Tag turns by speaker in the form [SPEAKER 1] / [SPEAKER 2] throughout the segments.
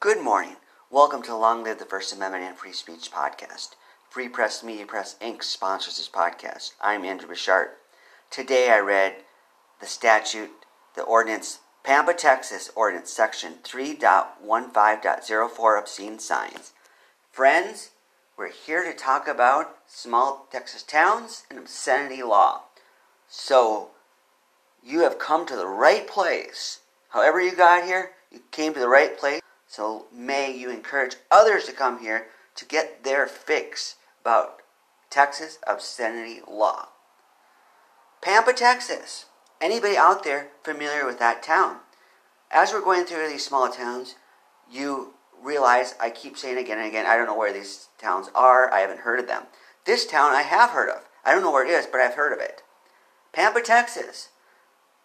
[SPEAKER 1] Good morning. Welcome to Long Live the First Amendment and Free Speech podcast. Free Press Media Press Inc. sponsors this podcast. I'm Andrew Bouchard. Today I read the statute, the ordinance, Pampa, Texas Ordinance Section 3.15.04 Obscene Signs. Friends, we're here to talk about small Texas towns and obscenity law. So, you have come to the right place. However, you got here, you came to the right place. So may you encourage others to come here to get their fix about Texas obscenity law. Pampa, Texas. Anybody out there familiar with that town? As we're going through these small towns, you realize I keep saying again and again, I don't know where these towns are. I haven't heard of them. This town I have heard of. I don't know where it is, but I've heard of it. Pampa, Texas.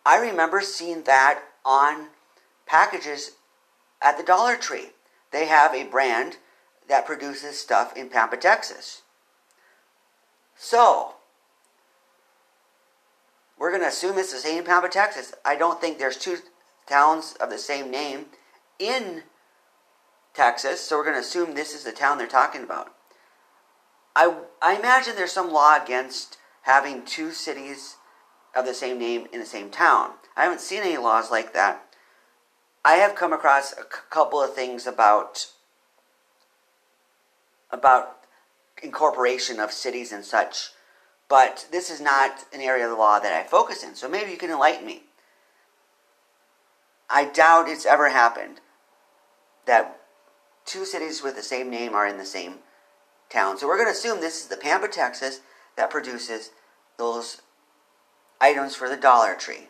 [SPEAKER 1] I remember seeing that on packages at the Dollar Tree. They have a brand that produces stuff in Pampa, Texas. So, we're going to assume it's the same Pampa, Texas. I don't think there's two towns of the same name in Texas, so we're going to assume this is the town they're talking about. I, I imagine there's some law against having two cities of the same name in the same town. I haven't seen any laws like that I have come across a c- couple of things about about incorporation of cities and such, but this is not an area of the law that I focus in. So maybe you can enlighten me. I doubt it's ever happened that two cities with the same name are in the same town. So we're going to assume this is the Pampa, Texas, that produces those items for the Dollar Tree.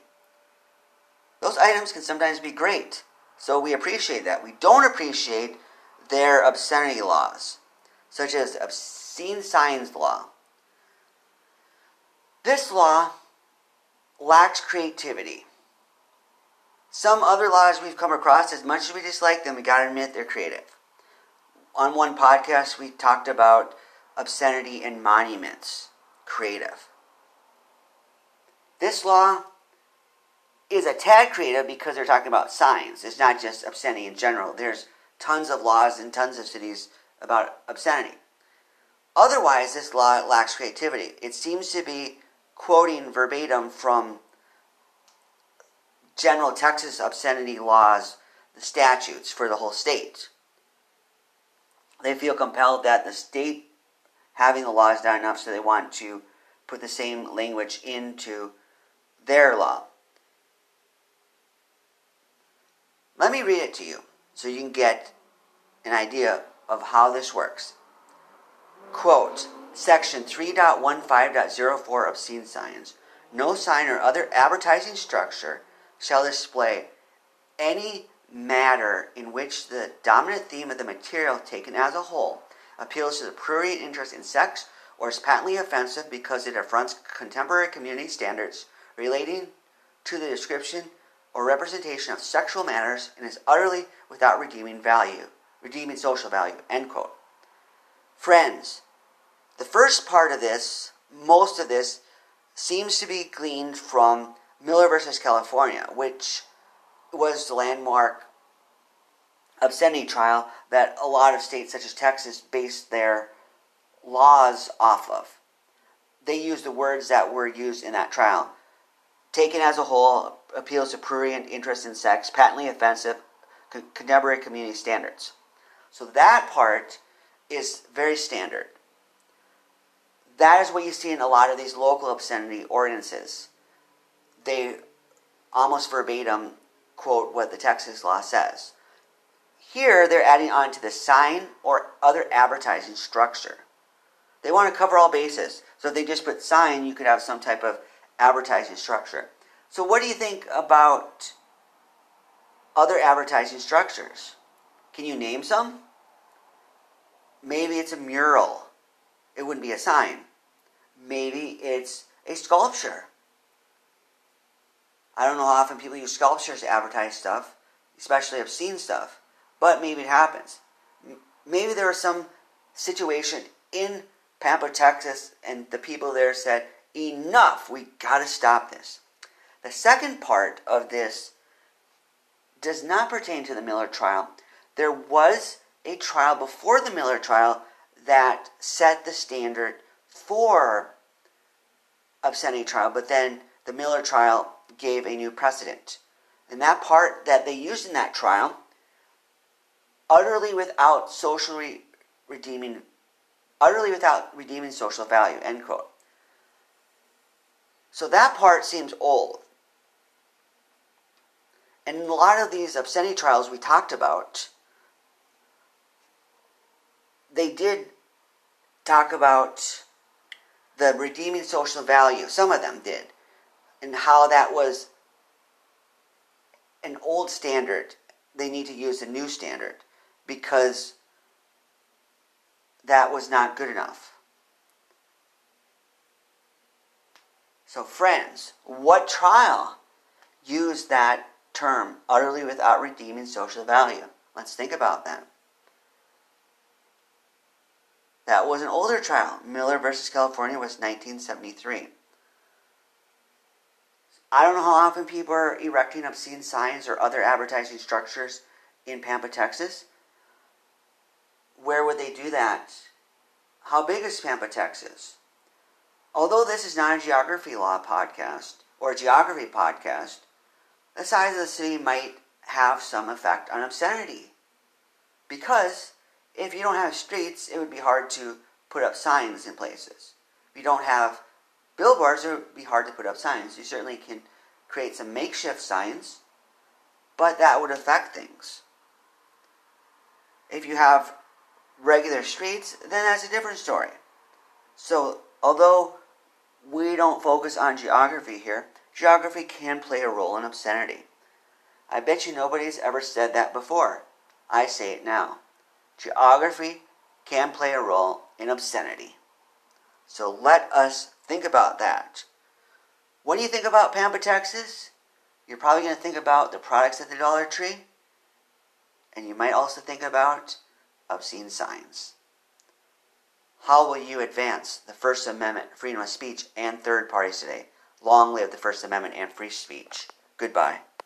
[SPEAKER 1] Those items can sometimes be great, so we appreciate that. We don't appreciate their obscenity laws, such as obscene signs law. This law lacks creativity. Some other laws we've come across, as much as we dislike them, we gotta admit they're creative. On one podcast, we talked about obscenity and monuments. Creative. This law is a tad creative because they're talking about signs. It's not just obscenity in general. There's tons of laws in tons of cities about obscenity. Otherwise, this law lacks creativity. It seems to be quoting verbatim from general Texas obscenity laws, the statutes for the whole state. They feel compelled that the state having the laws not enough, so they want to put the same language into their law. Let me read it to you so you can get an idea of how this works. Quote, Section 3.15.04 Obscene Signs. No sign or other advertising structure shall display any matter in which the dominant theme of the material taken as a whole appeals to the prurient interest in sex or is patently offensive because it affronts contemporary community standards relating to the description or representation of sexual matters and is utterly without redeeming value, redeeming social value. End quote. Friends, the first part of this, most of this, seems to be gleaned from Miller versus California, which was the landmark obscenity trial that a lot of states, such as Texas, based their laws off of. They used the words that were used in that trial. Taken as a whole, appeals to prurient interest in sex, patently offensive, contemporary community standards. So that part is very standard. That is what you see in a lot of these local obscenity ordinances. They almost verbatim quote what the Texas law says. Here, they're adding on to the sign or other advertising structure. They want to cover all bases. So if they just put sign, you could have some type of advertising structure. So, what do you think about other advertising structures? Can you name some? Maybe it's a mural. It wouldn't be a sign. Maybe it's a sculpture. I don't know how often people use sculptures to advertise stuff, especially obscene stuff, but maybe it happens. Maybe there was some situation in Pampa, Texas, and the people there said, enough. We got to stop this. The second part of this does not pertain to the Miller trial. there was a trial before the Miller trial that set the standard for obscenity trial, but then the Miller trial gave a new precedent. And that part that they used in that trial, utterly without socially redeeming, utterly without redeeming social value, end quote. So that part seems old. And in a lot of these obscenity trials we talked about, they did talk about the redeeming social value. Some of them did. And how that was an old standard. They need to use a new standard because that was not good enough. So, friends, what trial used that term, utterly without redeeming social value? Let's think about that. That was an older trial. Miller versus California was 1973. I don't know how often people are erecting obscene signs or other advertising structures in Pampa, Texas. Where would they do that? How big is Pampa, Texas? Although this is not a geography law podcast or a geography podcast, the size of the city might have some effect on obscenity. Because if you don't have streets, it would be hard to put up signs in places. If you don't have billboards, it would be hard to put up signs. You certainly can create some makeshift signs, but that would affect things. If you have regular streets, then that's a different story. So, although we don't focus on geography here, geography can play a role in obscenity. I bet you nobody's ever said that before. I say it now. Geography can play a role in obscenity. So let us think about that. What do you think about Pampa, Texas, you're probably going to think about the products at the Dollar Tree, and you might also think about obscene signs. How will you advance the First Amendment, freedom of speech, and third parties today? Long live the First Amendment and free speech. Goodbye.